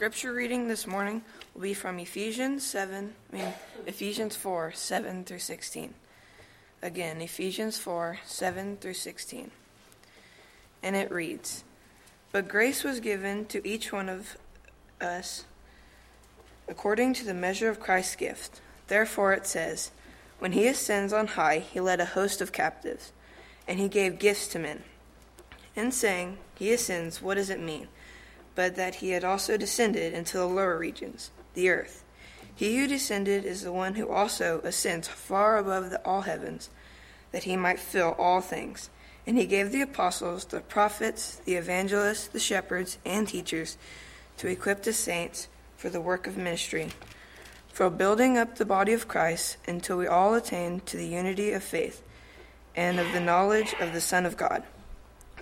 scripture reading this morning will be from Ephesians 7, I mean, Ephesians 4, 7 through 16. Again, Ephesians 4, 7 through 16. And it reads But grace was given to each one of us according to the measure of Christ's gift. Therefore it says, When he ascends on high, he led a host of captives, and he gave gifts to men. In saying, He ascends, what does it mean? But that he had also descended into the lower regions, the earth. He who descended is the one who also ascends far above the all heavens, that he might fill all things. And he gave the apostles, the prophets, the evangelists, the shepherds, and teachers to equip the saints for the work of ministry, for building up the body of Christ until we all attain to the unity of faith and of the knowledge of the Son of God,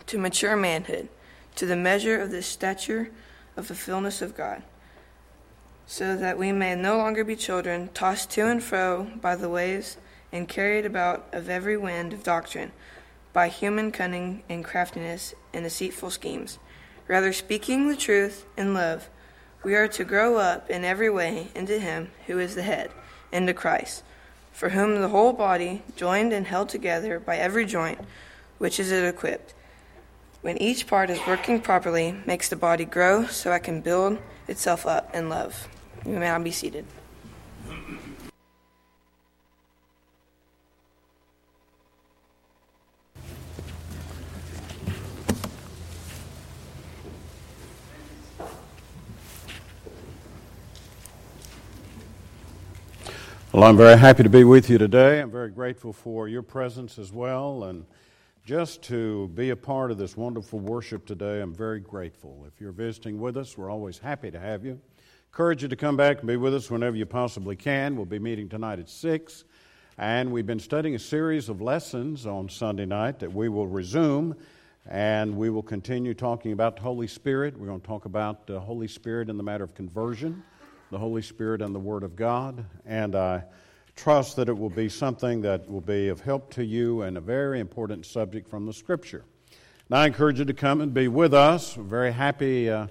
to mature manhood, to the measure of the stature of the fullness of God, so that we may no longer be children, tossed to and fro by the waves and carried about of every wind of doctrine, by human cunning and craftiness and deceitful schemes. Rather, speaking the truth in love, we are to grow up in every way into Him who is the head, into Christ, for whom the whole body, joined and held together by every joint, which is it equipped, when each part is working properly, makes the body grow so it can build itself up in love. You may now be seated. Well, I'm very happy to be with you today. I'm very grateful for your presence as well. And just to be a part of this wonderful worship today, I'm very grateful. If you're visiting with us, we're always happy to have you. Encourage you to come back and be with us whenever you possibly can. We'll be meeting tonight at 6. And we've been studying a series of lessons on Sunday night that we will resume. And we will continue talking about the Holy Spirit. We're going to talk about the Holy Spirit in the matter of conversion the Holy Spirit and the Word of God. And I trust that it will be something that will be of help to you and a very important subject from the Scripture. Now, I encourage you to come and be with us. We're very happy uh,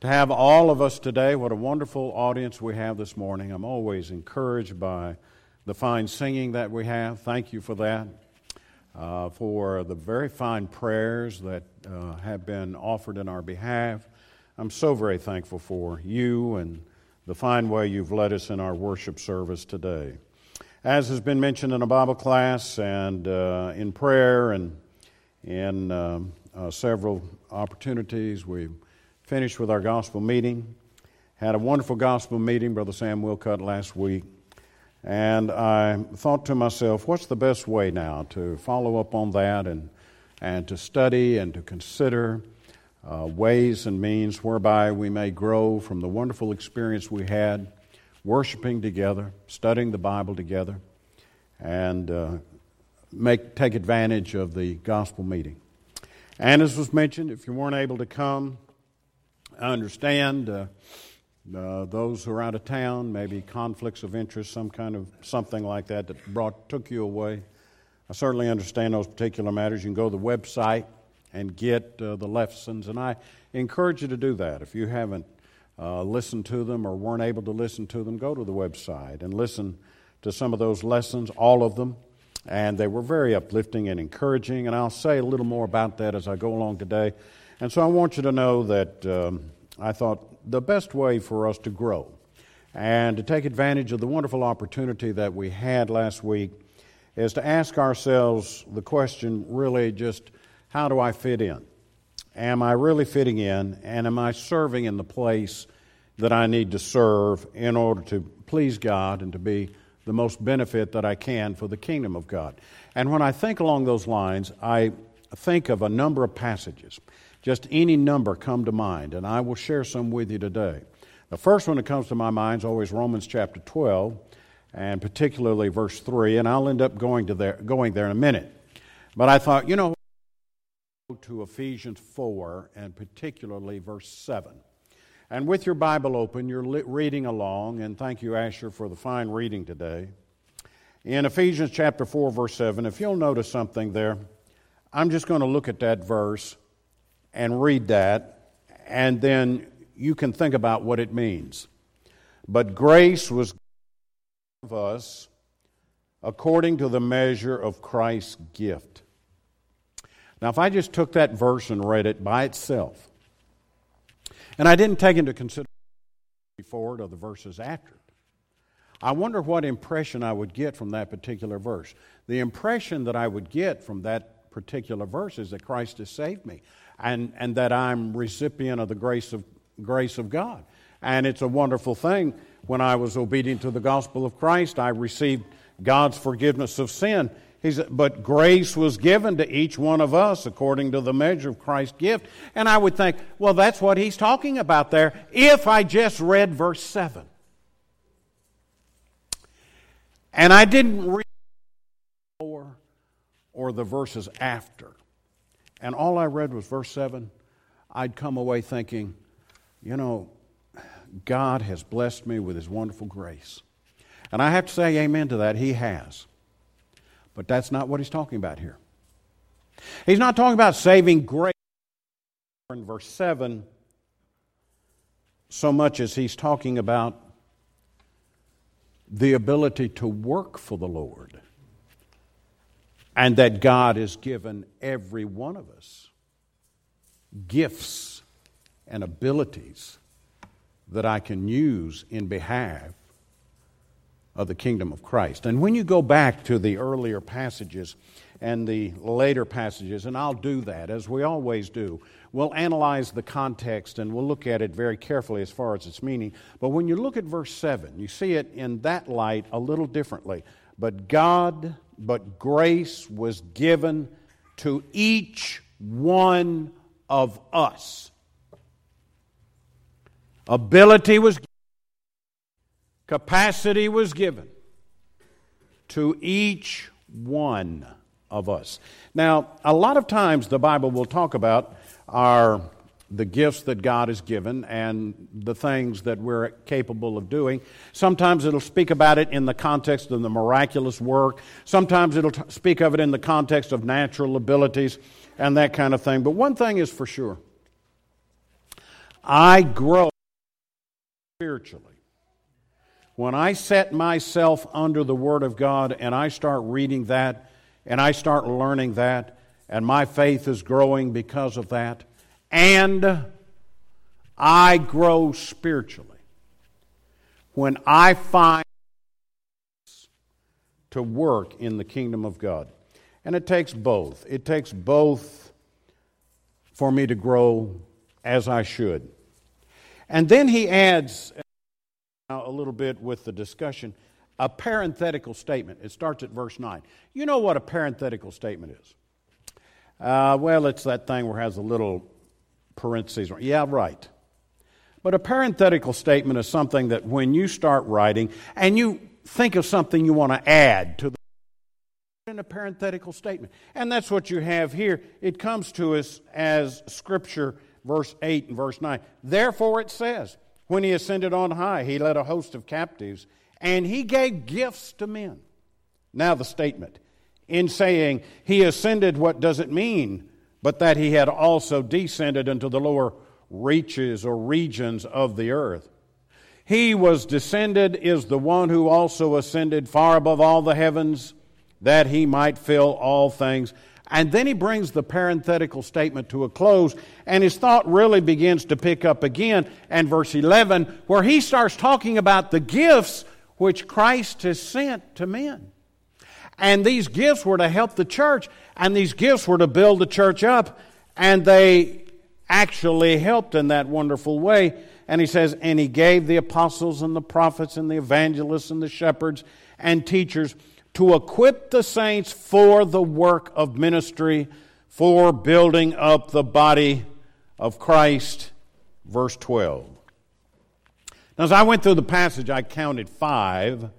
to have all of us today. What a wonderful audience we have this morning. I'm always encouraged by the fine singing that we have. Thank you for that. Uh, for the very fine prayers that uh, have been offered in our behalf. I'm so very thankful for you and the fine way you've led us in our worship service today. As has been mentioned in a Bible class and uh, in prayer and in um, uh, several opportunities, we finished with our gospel meeting. Had a wonderful gospel meeting, Brother Sam Wilcott, last week. And I thought to myself, what's the best way now to follow up on that and, and to study and to consider uh, ways and means whereby we may grow from the wonderful experience we had worshiping together, studying the Bible together, and uh, make, take advantage of the gospel meeting. And as was mentioned, if you weren't able to come, I understand uh, uh, those who are out of town, maybe conflicts of interest, some kind of something like that that brought took you away. I certainly understand those particular matters. You can go to the website and get uh, the lessons. And I encourage you to do that. If you haven't uh, listened to them or weren't able to listen to them, go to the website and listen to some of those lessons, all of them. And they were very uplifting and encouraging. And I'll say a little more about that as I go along today. And so I want you to know that um, I thought the best way for us to grow and to take advantage of the wonderful opportunity that we had last week is to ask ourselves the question really just how do I fit in? Am I really fitting in? And am I serving in the place that I need to serve in order to please God and to be the most benefit that I can for the kingdom of God? And when I think along those lines, I think of a number of passages. Just any number come to mind, and I will share some with you today. The first one that comes to my mind is always Romans chapter 12, and particularly verse 3, and I'll end up going, to there, going there in a minute. But I thought, you know, to Ephesians 4 and particularly verse 7. And with your Bible open, you're reading along, and thank you, Asher, for the fine reading today. In Ephesians chapter 4, verse 7, if you'll notice something there, I'm just going to look at that verse and read that, and then you can think about what it means. But grace was of us according to the measure of Christ's gift. Now, if I just took that verse and read it by itself, and I didn't take into consideration before it or the verses after it, I wonder what impression I would get from that particular verse. The impression that I would get from that particular verse is that Christ has saved me and, and that I'm recipient of the grace of, grace of God. And it's a wonderful thing. When I was obedient to the gospel of Christ, I received God's forgiveness of sin. He said, but grace was given to each one of us according to the measure of Christ's gift. And I would think, well, that's what he's talking about there if I just read verse 7. And I didn't read or, or the verses after. And all I read was verse 7. I'd come away thinking, you know, God has blessed me with his wonderful grace. And I have to say amen to that. He has. But that's not what he's talking about here. He's not talking about saving grace in verse 7 so much as he's talking about the ability to work for the Lord. And that God has given every one of us gifts and abilities that I can use in behalf of the kingdom of Christ. And when you go back to the earlier passages and the later passages, and I'll do that as we always do, we'll analyze the context and we'll look at it very carefully as far as its meaning. But when you look at verse 7, you see it in that light a little differently. But God, but grace was given to each one of us. Ability was Capacity was given to each one of us. Now, a lot of times the Bible will talk about our the gifts that God has given and the things that we're capable of doing. Sometimes it'll speak about it in the context of the miraculous work. Sometimes it'll t- speak of it in the context of natural abilities and that kind of thing. But one thing is for sure I grow spiritually when I set myself under the Word of God and I start reading that and I start learning that, and my faith is growing because of that, and I grow spiritually, when I find to work in the kingdom of God. And it takes both. It takes both for me to grow as I should. And then he adds now a little bit with the discussion. A parenthetical statement. It starts at verse 9. You know what a parenthetical statement is? Uh, well, it's that thing where it has a little parentheses. Yeah, right. But a parenthetical statement is something that when you start writing and you think of something you want to add to the in a parenthetical statement. And that's what you have here. It comes to us as Scripture, verse 8 and verse 9. Therefore, it says, when he ascended on high, he led a host of captives and he gave gifts to men. Now, the statement in saying he ascended, what does it mean? But that he had also descended into the lower reaches or regions of the earth. He was descended is the one who also ascended far above all the heavens that he might fill all things. And then he brings the parenthetical statement to a close, and his thought really begins to pick up again. And verse 11, where he starts talking about the gifts which Christ has sent to men. And these gifts were to help the church, and these gifts were to build the church up, and they actually helped in that wonderful way. And he says, And he gave the apostles and the prophets and the evangelists and the shepherds and teachers to equip the saints for the work of ministry, for building up the body of Christ. Verse 12. Now, as I went through the passage, I counted five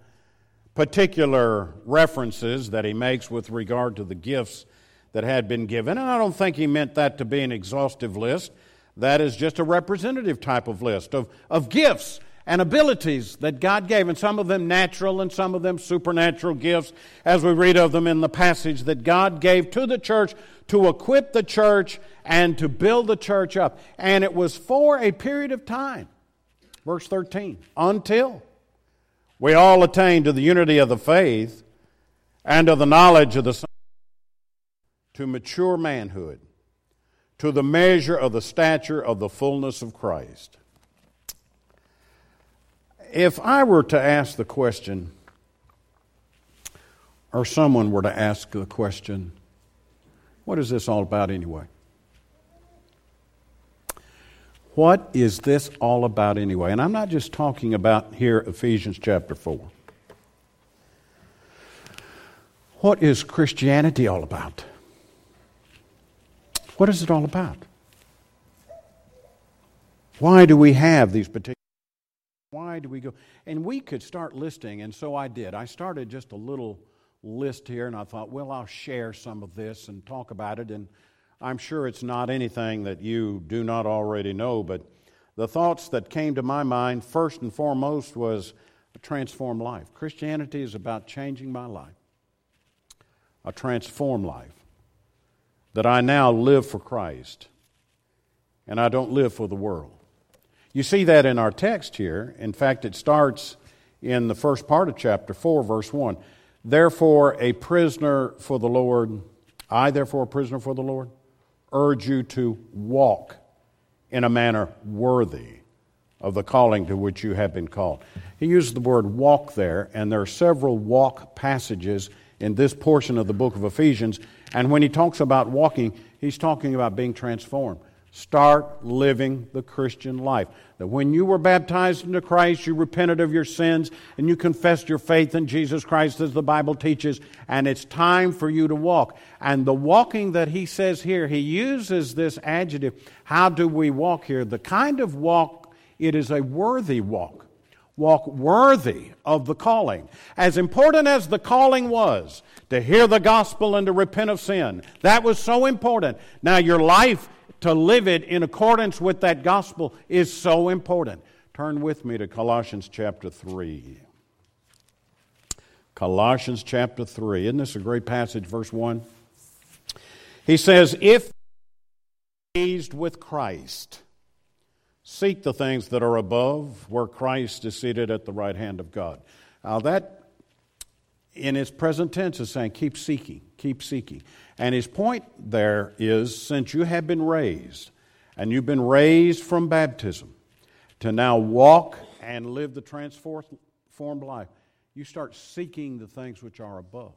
particular references that he makes with regard to the gifts that had been given. And I don't think he meant that to be an exhaustive list. That is just a representative type of list of, of gifts and abilities that God gave, and some of them natural and some of them supernatural gifts, as we read of them in the passage that God gave to the church to equip the church and to build the church up. And it was for a period of time. Verse 13, until we all attain to the unity of the faith and of the knowledge of the Son, to mature manhood, to the measure of the stature of the fullness of Christ. If I were to ask the question, or someone were to ask the question, what is this all about anyway? What is this all about anyway? And I'm not just talking about here Ephesians chapter 4. What is Christianity all about? What is it all about? Why do we have these particular why do we go and we could start listing and so I did. I started just a little list here and I thought, well, I'll share some of this and talk about it and I'm sure it's not anything that you do not already know, but the thoughts that came to my mind first and foremost was a transformed life. Christianity is about changing my life, a transformed life. That I now live for Christ and I don't live for the world. You see that in our text here. In fact, it starts in the first part of chapter 4, verse 1. Therefore, a prisoner for the Lord, I, therefore, a prisoner for the Lord, urge you to walk in a manner worthy of the calling to which you have been called. He uses the word walk there, and there are several walk passages in this portion of the book of Ephesians. And when he talks about walking, he's talking about being transformed. Start living the Christian life. That when you were baptized into Christ, you repented of your sins and you confessed your faith in Jesus Christ as the Bible teaches, and it's time for you to walk. And the walking that he says here, he uses this adjective. How do we walk here? The kind of walk, it is a worthy walk. Walk worthy of the calling. As important as the calling was to hear the gospel and to repent of sin, that was so important. Now, your life to live it in accordance with that gospel is so important. Turn with me to Colossians chapter 3. Colossians chapter 3. Isn't this a great passage, verse 1? He says, If raised with Christ, seek the things that are above, where Christ is seated at the right hand of God. Now, that in its present tense is saying, keep seeking, keep seeking. And his point there is since you have been raised, and you've been raised from baptism to now walk and live the transformed life, you start seeking the things which are above.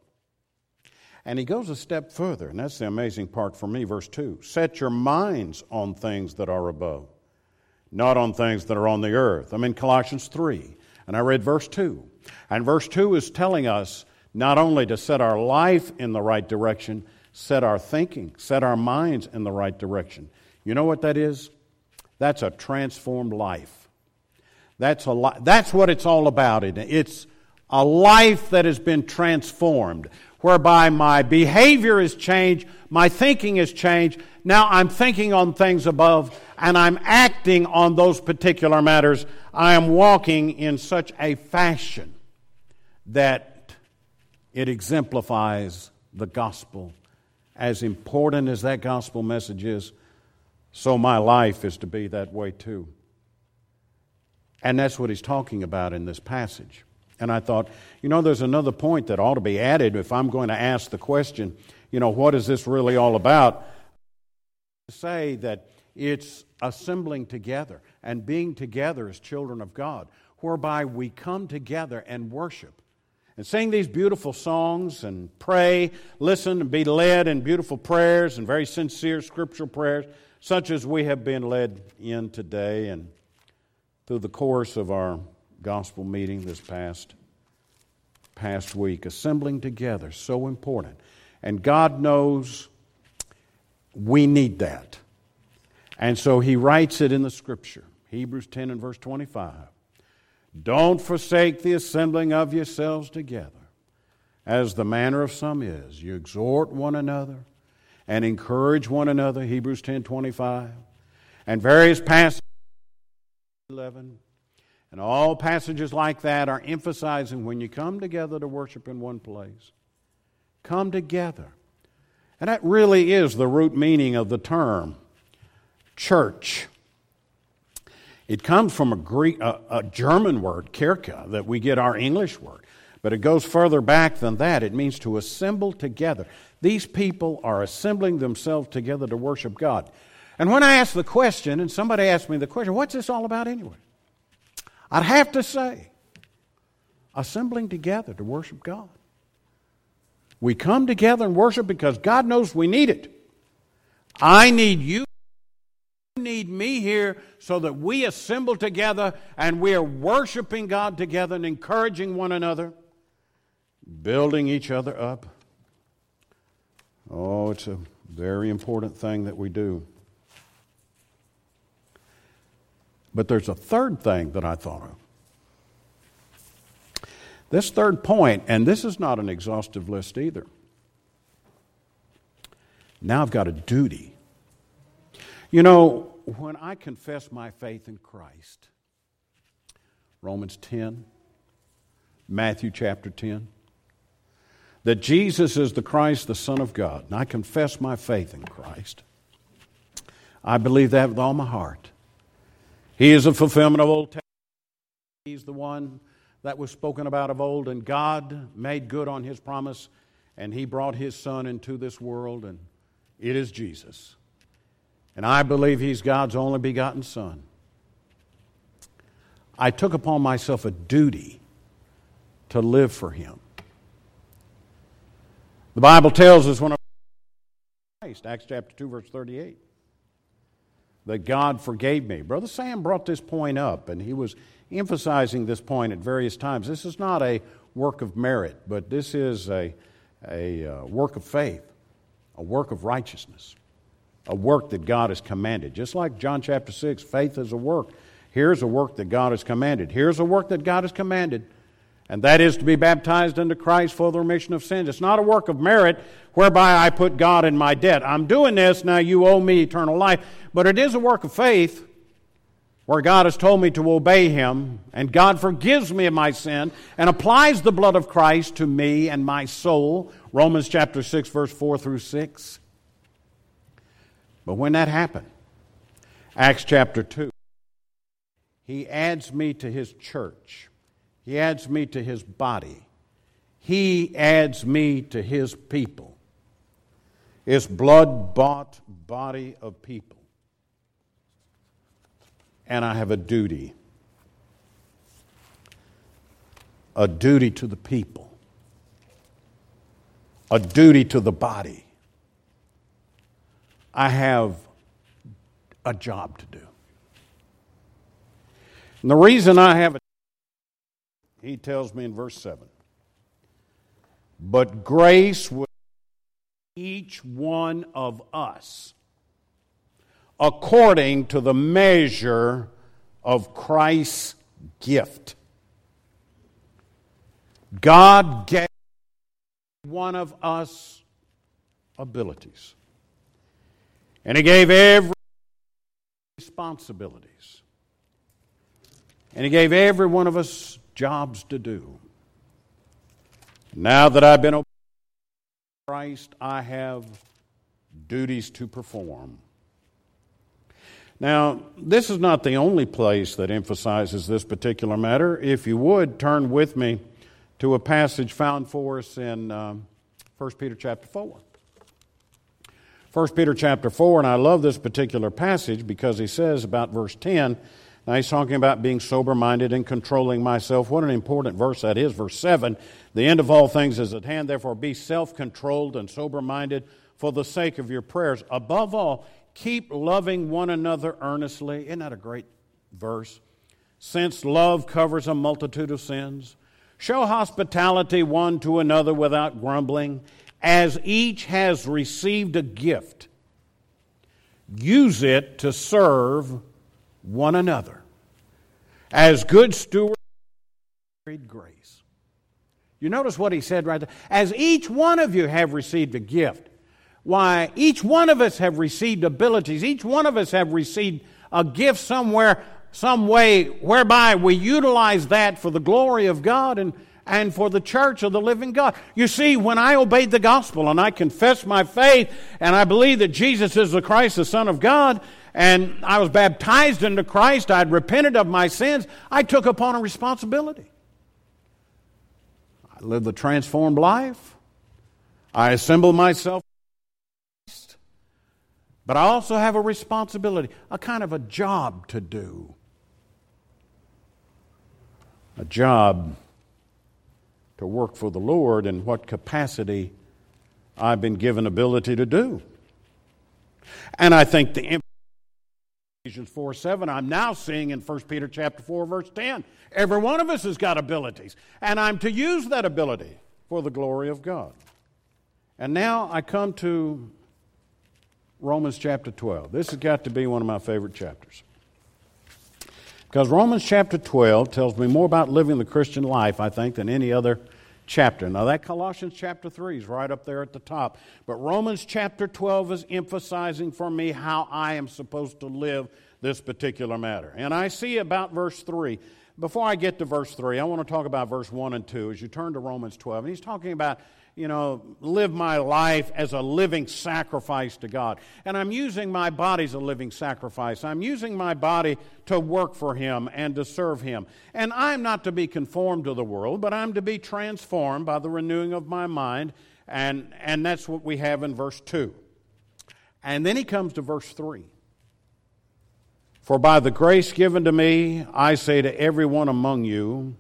And he goes a step further, and that's the amazing part for me. Verse 2 Set your minds on things that are above, not on things that are on the earth. I'm in Colossians 3, and I read verse 2. And verse 2 is telling us not only to set our life in the right direction, set our thinking, set our minds in the right direction. You know what that is? That's a transformed life. That's, a li- that's what it's all about. It's a life that has been transformed, whereby my behavior is changed, my thinking is changed. Now I'm thinking on things above, and I'm acting on those particular matters. I am walking in such a fashion that it exemplifies the gospel. As important as that gospel message is, so my life is to be that way too. And that's what he's talking about in this passage. And I thought, you know, there's another point that ought to be added if I'm going to ask the question, you know, what is this really all about? To say that it's assembling together and being together as children of God, whereby we come together and worship and sing these beautiful songs and pray, listen, and be led in beautiful prayers and very sincere scriptural prayers, such as we have been led in today and through the course of our gospel meeting this past past week assembling together so important. And God knows we need that. And so he writes it in the scripture Hebrews 10 and verse 25 don't forsake the assembling of yourselves together, as the manner of some is. You exhort one another and encourage one another, Hebrews 10 25, and various passages 11. And all passages like that are emphasizing when you come together to worship in one place, come together. And that really is the root meaning of the term church. It comes from a, Greek, a, a German word, kirche, that we get our English word. But it goes further back than that. It means to assemble together. These people are assembling themselves together to worship God. And when I ask the question, and somebody asked me the question, what's this all about anyway? I'd have to say, assembling together to worship God. We come together and worship because God knows we need it. I need you. Need me here so that we assemble together and we are worshiping God together and encouraging one another, building each other up. Oh, it's a very important thing that we do. But there's a third thing that I thought of. This third point, and this is not an exhaustive list either. Now I've got a duty. You know, when I confess my faith in Christ, Romans 10, Matthew chapter 10, that Jesus is the Christ, the Son of God, and I confess my faith in Christ, I believe that with all my heart. He is a fulfillment of Old Testament. He's the one that was spoken about of old, and God made good on his promise, and he brought his Son into this world, and it is Jesus. And I believe he's God's only begotten Son. I took upon myself a duty to live for him. The Bible tells us when Christ, Acts chapter 2, verse 38 that God forgave me. Brother Sam brought this point up, and he was emphasizing this point at various times. This is not a work of merit, but this is a, a uh, work of faith, a work of righteousness, a work that God has commanded. Just like John chapter 6, faith is a work. Here's a work that God has commanded. Here's a work that God has commanded and that is to be baptized into Christ for the remission of sins. It's not a work of merit whereby I put God in my debt. I'm doing this, now you owe me eternal life. But it is a work of faith where God has told me to obey Him, and God forgives me of my sin and applies the blood of Christ to me and my soul. Romans chapter 6, verse 4 through 6. But when that happened, Acts chapter 2, He adds me to His church. He adds me to his body. He adds me to his people. His blood bought body of people. And I have a duty a duty to the people, a duty to the body. I have a job to do. And the reason I have a he tells me in verse 7 But grace will each one of us according to the measure of Christ's gift. God gave one of us abilities, and He gave every responsibilities, and He gave every one of us jobs to do. Now that I've been obedient Christ, I have duties to perform. Now, this is not the only place that emphasizes this particular matter. If you would, turn with me to a passage found for us in um, 1 Peter chapter 4. 1 Peter chapter 4, and I love this particular passage because he says about verse 10 now he's talking about being sober minded and controlling myself. What an important verse that is. Verse 7 The end of all things is at hand, therefore be self controlled and sober minded for the sake of your prayers. Above all, keep loving one another earnestly. Isn't that a great verse? Since love covers a multitude of sins, show hospitality one to another without grumbling, as each has received a gift. Use it to serve one another as good stewards of grace. You notice what he said right there? As each one of you have received a gift. Why, each one of us have received abilities. Each one of us have received a gift somewhere some way whereby we utilize that for the glory of God and, and for the church of the living God. You see, when I obeyed the gospel and I confessed my faith and I believe that Jesus is the Christ, the Son of God, and I was baptized into Christ, I'd repented of my sins, I took upon a responsibility. I lived a transformed life. I assembled myself. But I also have a responsibility, a kind of a job to do. A job to work for the Lord in what capacity I've been given ability to do. And I think the Ephesians 4 7, I'm now seeing in 1 Peter chapter 4, verse 10. Every one of us has got abilities, and I'm to use that ability for the glory of God. And now I come to Romans chapter 12. This has got to be one of my favorite chapters. Because Romans chapter 12 tells me more about living the Christian life, I think, than any other chapter. Now, that Colossians chapter 3 is right up there at the top. But Romans chapter 12 is emphasizing for me how I am supposed to live this particular matter. And I see about verse 3. Before I get to verse 3, I want to talk about verse 1 and 2 as you turn to Romans 12. And he's talking about you know, live my life as a living sacrifice to God. And I'm using my body as a living sacrifice. I'm using my body to work for Him and to serve Him. And I'm not to be conformed to the world, but I'm to be transformed by the renewing of my mind. And, and that's what we have in verse 2. And then he comes to verse 3. For by the grace given to me, I say to everyone among you,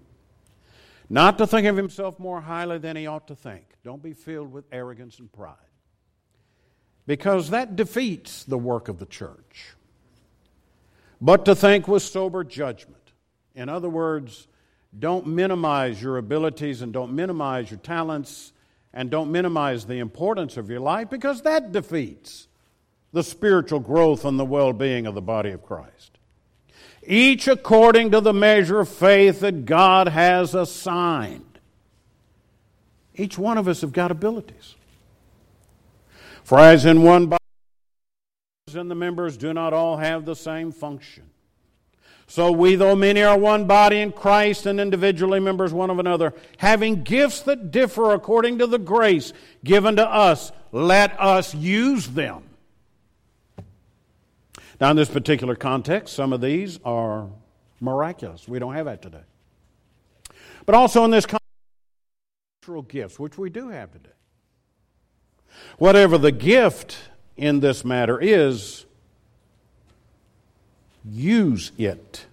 not to think of himself more highly than he ought to think. Don't be filled with arrogance and pride. Because that defeats the work of the church. But to think with sober judgment. In other words, don't minimize your abilities and don't minimize your talents and don't minimize the importance of your life because that defeats the spiritual growth and the well being of the body of Christ each according to the measure of faith that God has assigned. Each one of us have got abilities. For as in one body, and the members do not all have the same function. So we, though many are one body in Christ and individually members one of another, having gifts that differ according to the grace given to us, let us use them. Now, in this particular context, some of these are miraculous. We don't have that today. But also in this context, natural gifts, which we do have today. Whatever the gift in this matter is, use it.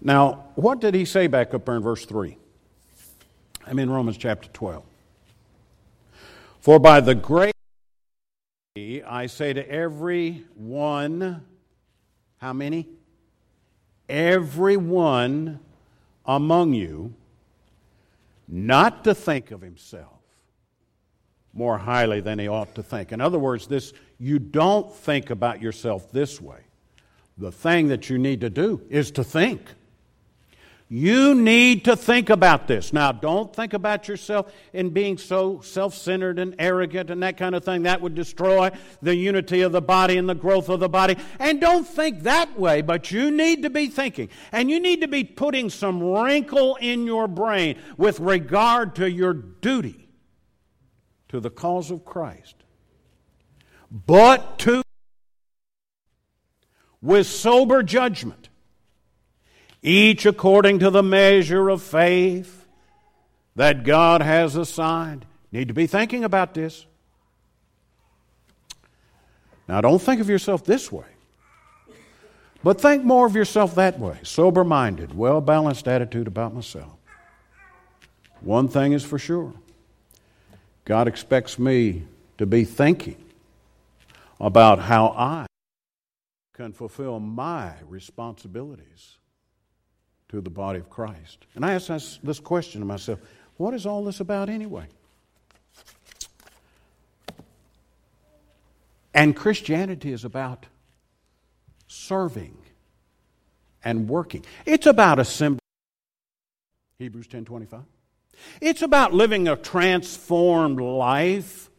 Now, what did he say back up there in verse 3? I'm in Romans chapter 12. For by the grace I say to every one, how many? Every one among you, not to think of himself more highly than he ought to think. In other words, this you don't think about yourself this way. The thing that you need to do is to think. You need to think about this. Now, don't think about yourself in being so self centered and arrogant and that kind of thing. That would destroy the unity of the body and the growth of the body. And don't think that way, but you need to be thinking. And you need to be putting some wrinkle in your brain with regard to your duty to the cause of Christ. But to, with sober judgment each according to the measure of faith that God has assigned. Need to be thinking about this. Now, don't think of yourself this way, but think more of yourself that way sober minded, well balanced attitude about myself. One thing is for sure God expects me to be thinking about how I can fulfill my responsibilities to the body of Christ. And I ask this question to myself what is all this about anyway? And Christianity is about serving and working. It's about assembly. Hebrews 10:25. It's about living a transformed life.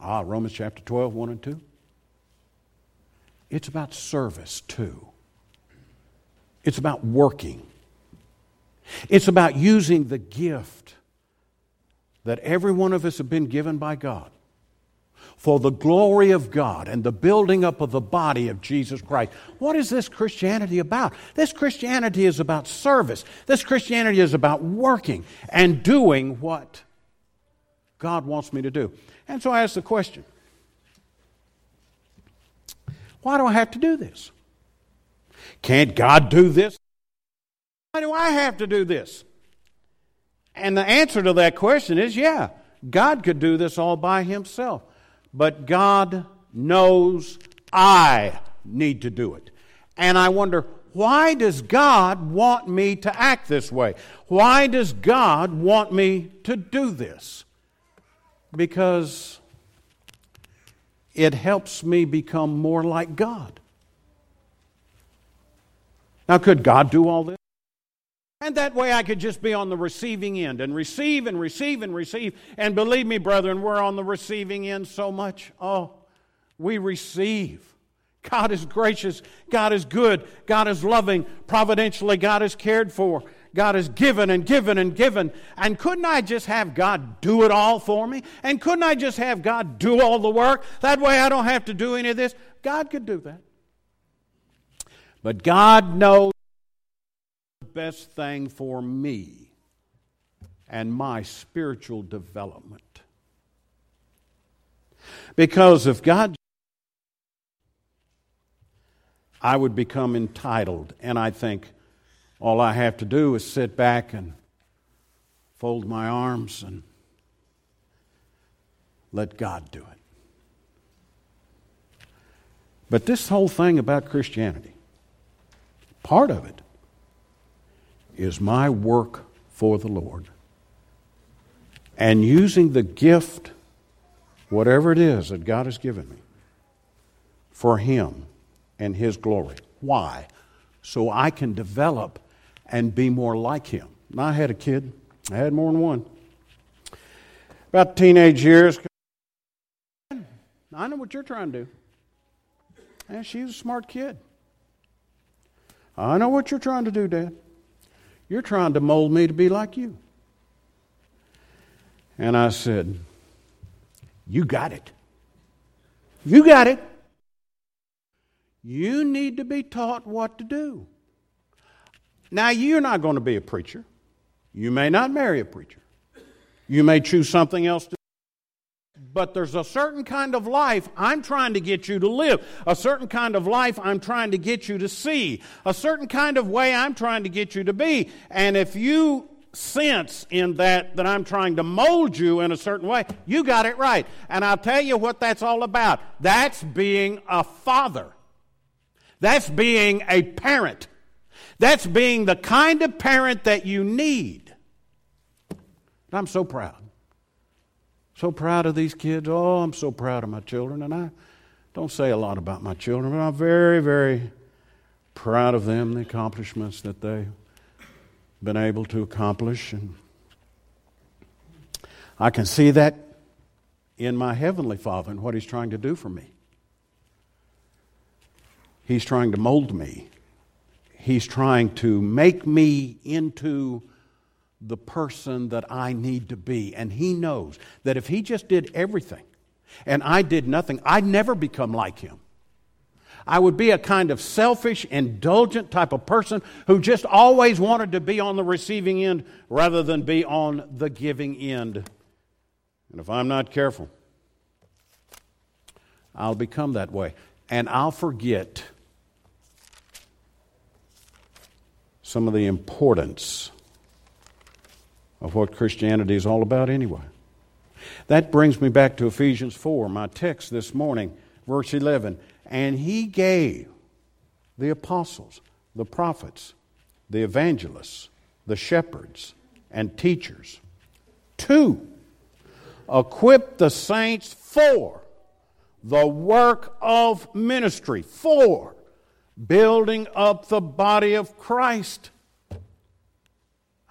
Ah, Romans chapter 12, 1 and 2. it's about service too. It's about working. It's about using the gift that every one of us have been given by God for the glory of God and the building up of the body of Jesus Christ. What is this Christianity about? This Christianity is about service. This Christianity is about working and doing what God wants me to do. And so I ask the question why do I have to do this? Can't God do this? Why do I have to do this? And the answer to that question is yeah, God could do this all by himself. But God knows I need to do it. And I wonder, why does God want me to act this way? Why does God want me to do this? Because it helps me become more like God. Now, could God do all this? And that way I could just be on the receiving end and receive and receive and receive. And believe me, brethren, we're on the receiving end so much. Oh, we receive. God is gracious. God is good. God is loving. Providentially, God is cared for. God has given and given and given. And couldn't I just have God do it all for me? And couldn't I just have God do all the work? That way I don't have to do any of this. God could do that. But God knows the best thing for me and my spiritual development. Because if God I would become entitled. And I think, all I have to do is sit back and fold my arms and let God do it. But this whole thing about Christianity, part of it is my work for the Lord. And using the gift, whatever it is that God has given me, for Him and His glory. Why? So I can develop and be more like him. And I had a kid, I had more than one. About teenage years, I know what you're trying to do. Eh, and she's a smart kid. I know what you're trying to do, Dad. You're trying to mold me to be like you. And I said, You got it. You got it. You need to be taught what to do. Now, you're not going to be a preacher. You may not marry a preacher. You may choose something else to but there's a certain kind of life I'm trying to get you to live, a certain kind of life I'm trying to get you to see, a certain kind of way I'm trying to get you to be. And if you sense in that that I'm trying to mold you in a certain way, you got it right. And I'll tell you what that's all about. That's being a father. That's being a parent. That's being the kind of parent that you need. I'm so proud. So proud of these kids. Oh, I'm so proud of my children. And I don't say a lot about my children, but I'm very, very proud of them, the accomplishments that they've been able to accomplish. And I can see that in my Heavenly Father and what He's trying to do for me. He's trying to mold me. He's trying to make me into the person that I need to be. And He knows that if He just did everything and I did nothing, I'd never become like Him. I would be a kind of selfish, indulgent type of person who just always wanted to be on the receiving end rather than be on the giving end. And if I'm not careful, I'll become that way. And I'll forget some of the importance of what Christianity is all about anyway. That brings me back to Ephesians 4, my text this morning, verse 11. And he gave the apostles, the prophets, the evangelists, the shepherds, and teachers to equip the saints for the work of ministry, for building up the body of Christ.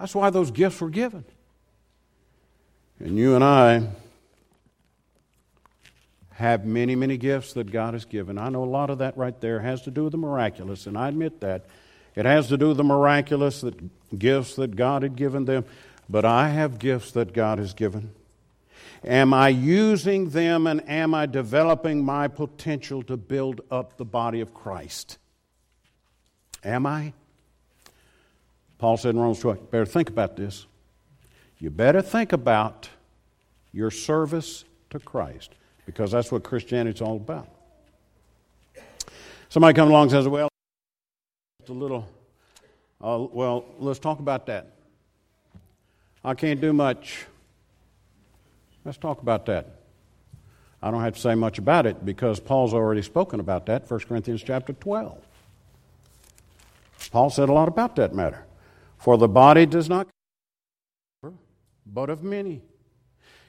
That's why those gifts were given. And you and I have many, many gifts that God has given. I know a lot of that right there has to do with the miraculous, and I admit that. It has to do with the miraculous that, gifts that God had given them, but I have gifts that God has given. Am I using them and am I developing my potential to build up the body of Christ? Am I? Paul said in Romans 12, better think about this. You better think about your service to Christ because that's what Christianity is all about. Somebody comes along and says, Well, it's a little, uh, well, let's talk about that. I can't do much. Let's talk about that. I don't have to say much about it because Paul's already spoken about that, 1 Corinthians chapter 12. Paul said a lot about that matter. For the body does not but of many.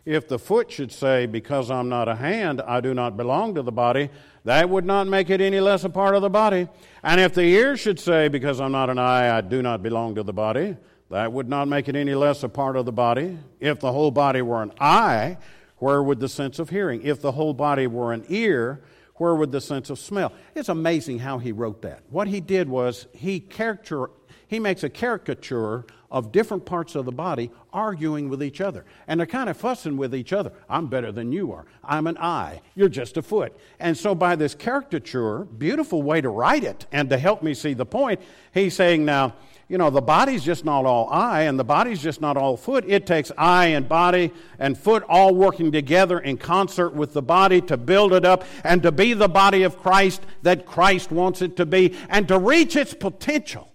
If the foot should say, Because I'm not a hand, I do not belong to the body, that would not make it any less a part of the body. And if the ear should say, Because I'm not an eye, I do not belong to the body, that would not make it any less a part of the body. If the whole body were an eye, where would the sense of hearing? If the whole body were an ear, where would the sense of smell? It's amazing how he wrote that. What he did was he character he makes a caricature of different parts of the body arguing with each other. And they're kind of fussing with each other. I'm better than you are. I'm an eye. You're just a foot. And so, by this caricature, beautiful way to write it and to help me see the point, he's saying now, you know, the body's just not all eye and the body's just not all foot. It takes eye and body and foot all working together in concert with the body to build it up and to be the body of Christ that Christ wants it to be and to reach its potential.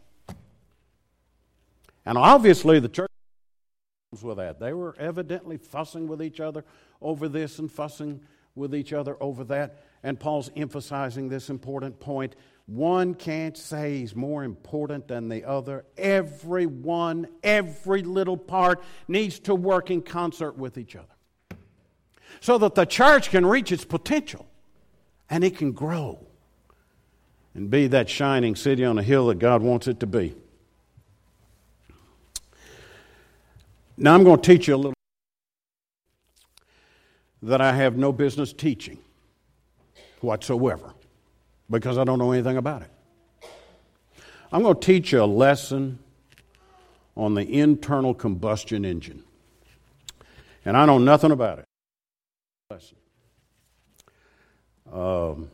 And obviously, the church with that. They were evidently fussing with each other over this and fussing with each other over that. And Paul's emphasizing this important point. One can't say he's more important than the other. Every one, every little part needs to work in concert with each other so that the church can reach its potential and it can grow and be that shining city on a hill that God wants it to be. Now, I'm going to teach you a little that I have no business teaching whatsoever because I don't know anything about it. I'm going to teach you a lesson on the internal combustion engine. And I know nothing about it. Lesson. Um,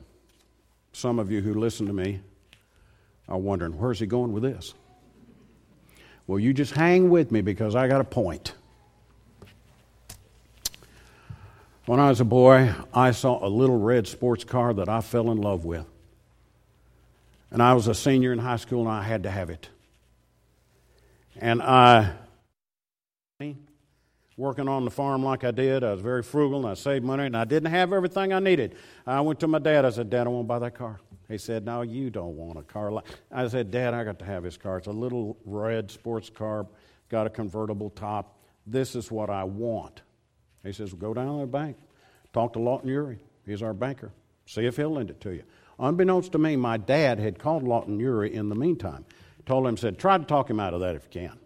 some of you who listen to me are wondering, where's he going with this? Well, you just hang with me because I got a point. When I was a boy, I saw a little red sports car that I fell in love with. And I was a senior in high school and I had to have it. And I, working on the farm like I did, I was very frugal and I saved money and I didn't have everything I needed. I went to my dad. I said, Dad, I want to buy that car. He said, No, you don't want a car like I said, Dad, I got to have his car. It's a little red sports car, got a convertible top. This is what I want. He says, well, Go down to the bank, talk to Lawton Uri. He's our banker. See if he'll lend it to you. Unbeknownst to me, my dad had called Lawton Uri in the meantime. Told him, said, Try to talk him out of that if you can.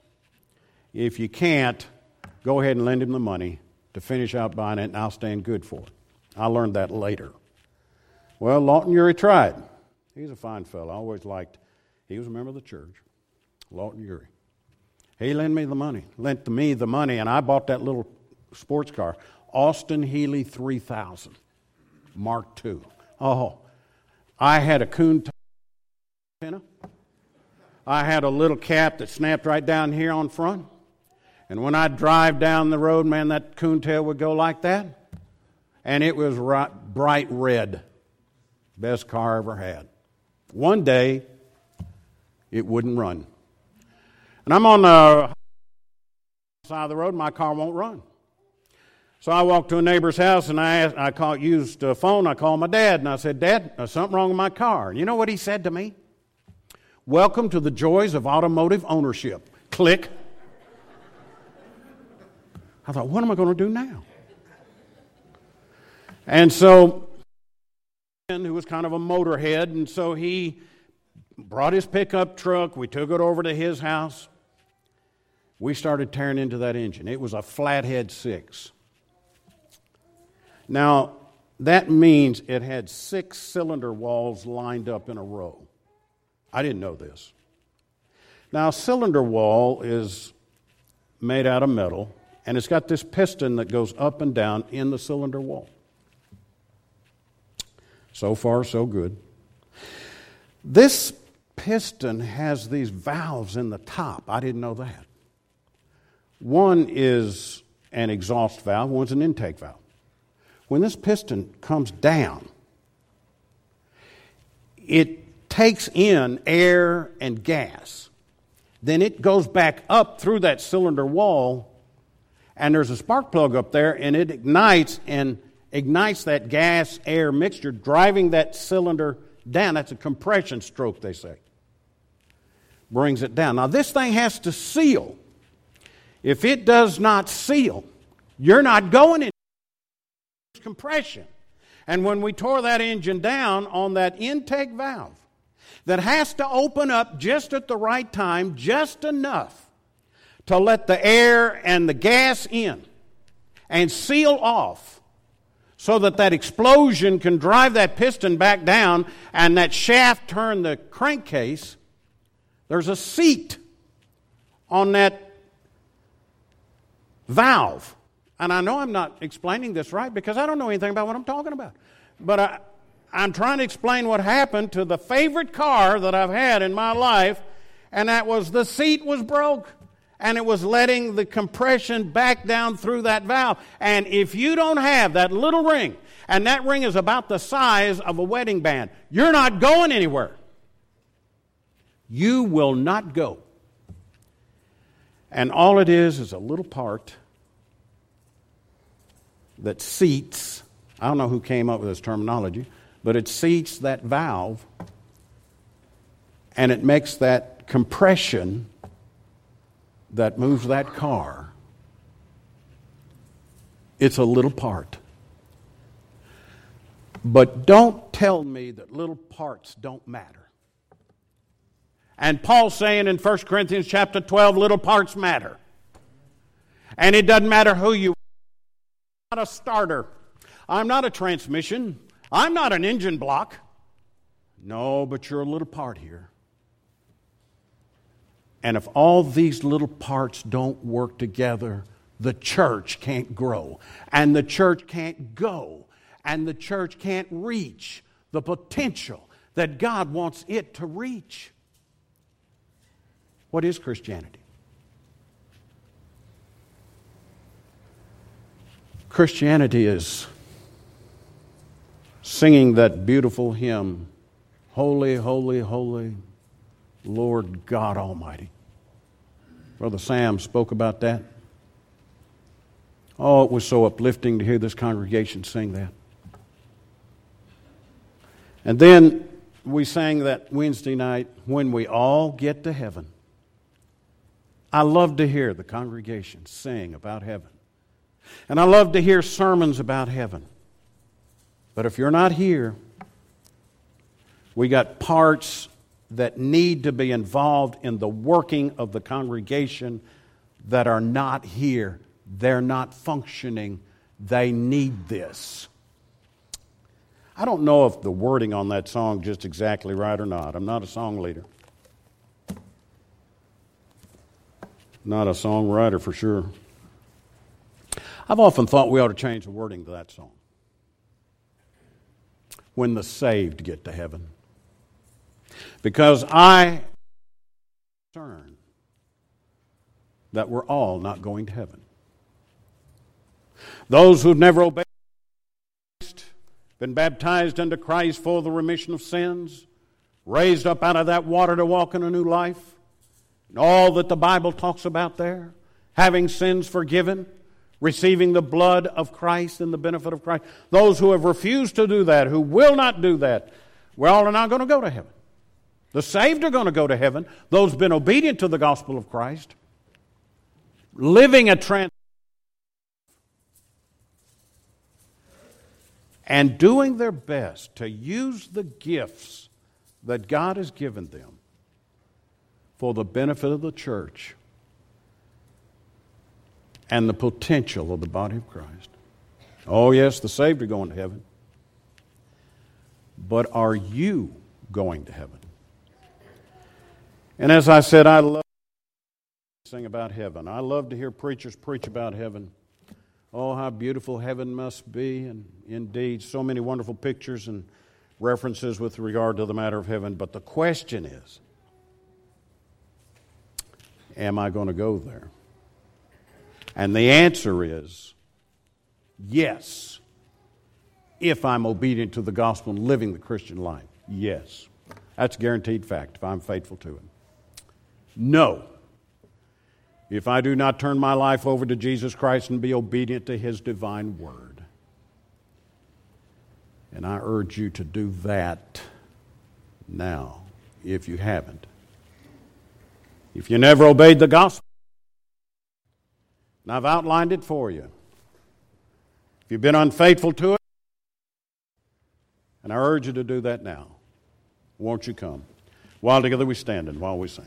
If you can't, go ahead and lend him the money to finish out buying it, and I'll stand good for it. I learned that later. Well, Lawton Uri tried. He's a fine fellow. I always liked, he was a member of the church. Lawton Uri. He lent me the money, lent me the money, and I bought that little sports car, Austin Healey 3000, Mark II. Oh, I had a coon antenna. I had a little cap that snapped right down here on front. And when I'd drive down the road, man, that coontail would go like that. And it was right, bright red. Best car I ever had. One day, it wouldn't run. And I'm on the side of the road, my car won't run. So I walked to a neighbor's house and I, asked, I called, used a phone. I called my dad and I said, Dad, there's something wrong with my car. And you know what he said to me? Welcome to the joys of automotive ownership. Click. I thought, what am I going to do now? And so who was kind of a motorhead, and so he brought his pickup truck. We took it over to his house. We started tearing into that engine. It was a flathead six. Now, that means it had six cylinder walls lined up in a row. I didn't know this. Now, a cylinder wall is made out of metal, and it's got this piston that goes up and down in the cylinder wall. So far, so good. This piston has these valves in the top. I didn't know that. One is an exhaust valve, one's an intake valve. When this piston comes down, it takes in air and gas. Then it goes back up through that cylinder wall, and there's a spark plug up there, and it ignites and ignites that gas air mixture, driving that cylinder down. That's a compression stroke, they say. Brings it down. Now, this thing has to seal. If it does not seal, you're not going in compression. And when we tore that engine down on that intake valve that has to open up just at the right time, just enough to let the air and the gas in and seal off so that that explosion can drive that piston back down and that shaft turn the crankcase, there's a seat on that valve. And I know I'm not explaining this right because I don't know anything about what I'm talking about. But I, I'm trying to explain what happened to the favorite car that I've had in my life, and that was the seat was broke and it was letting the compression back down through that valve. And if you don't have that little ring, and that ring is about the size of a wedding band, you're not going anywhere. You will not go. And all it is is a little part that seats, I don't know who came up with this terminology, but it seats that valve and it makes that compression that moves that car, it's a little part. But don't tell me that little parts don't matter. And Paul's saying in 1 Corinthians chapter 12, little parts matter. And it doesn't matter who you are. I'm not a starter. I'm not a transmission. I'm not an engine block. No, but you're a little part here. And if all these little parts don't work together, the church can't grow, and the church can't go, and the church can't reach the potential that God wants it to reach. What is Christianity? Christianity is singing that beautiful hymn, Holy, Holy, Holy Lord God Almighty. Brother Sam spoke about that. Oh, it was so uplifting to hear this congregation sing that. And then we sang that Wednesday night, When We All Get to Heaven. I love to hear the congregation sing about heaven. And I love to hear sermons about heaven. But if you're not here, we got parts that need to be involved in the working of the congregation that are not here. They're not functioning. They need this. I don't know if the wording on that song just exactly right or not. I'm not a song leader. Not a songwriter for sure. I've often thought we ought to change the wording to that song. When the saved get to heaven. Because I concern that we're all not going to heaven. Those who've never obeyed Christ, been baptized into Christ for the remission of sins, raised up out of that water to walk in a new life, and all that the Bible talks about there, having sins forgiven, receiving the blood of Christ and the benefit of Christ. Those who have refused to do that, who will not do that, we're all not going to go to heaven. The saved are going to go to heaven. Those been obedient to the gospel of Christ, living a trans and doing their best to use the gifts that God has given them for the benefit of the church and the potential of the body of Christ. Oh, yes, the saved are going to heaven. but are you going to heaven? And as I said, I love to sing about heaven. I love to hear preachers preach about heaven. Oh, how beautiful heaven must be, and indeed, so many wonderful pictures and references with regard to the matter of heaven. But the question is Am I going to go there? And the answer is yes, if I'm obedient to the gospel and living the Christian life. Yes. That's a guaranteed fact if I'm faithful to Him. No. If I do not turn my life over to Jesus Christ and be obedient to His divine word. And I urge you to do that now if you haven't. If you never obeyed the gospel, and I've outlined it for you. If you've been unfaithful to it, and I urge you to do that now, won't you come? While together we stand and while we sing.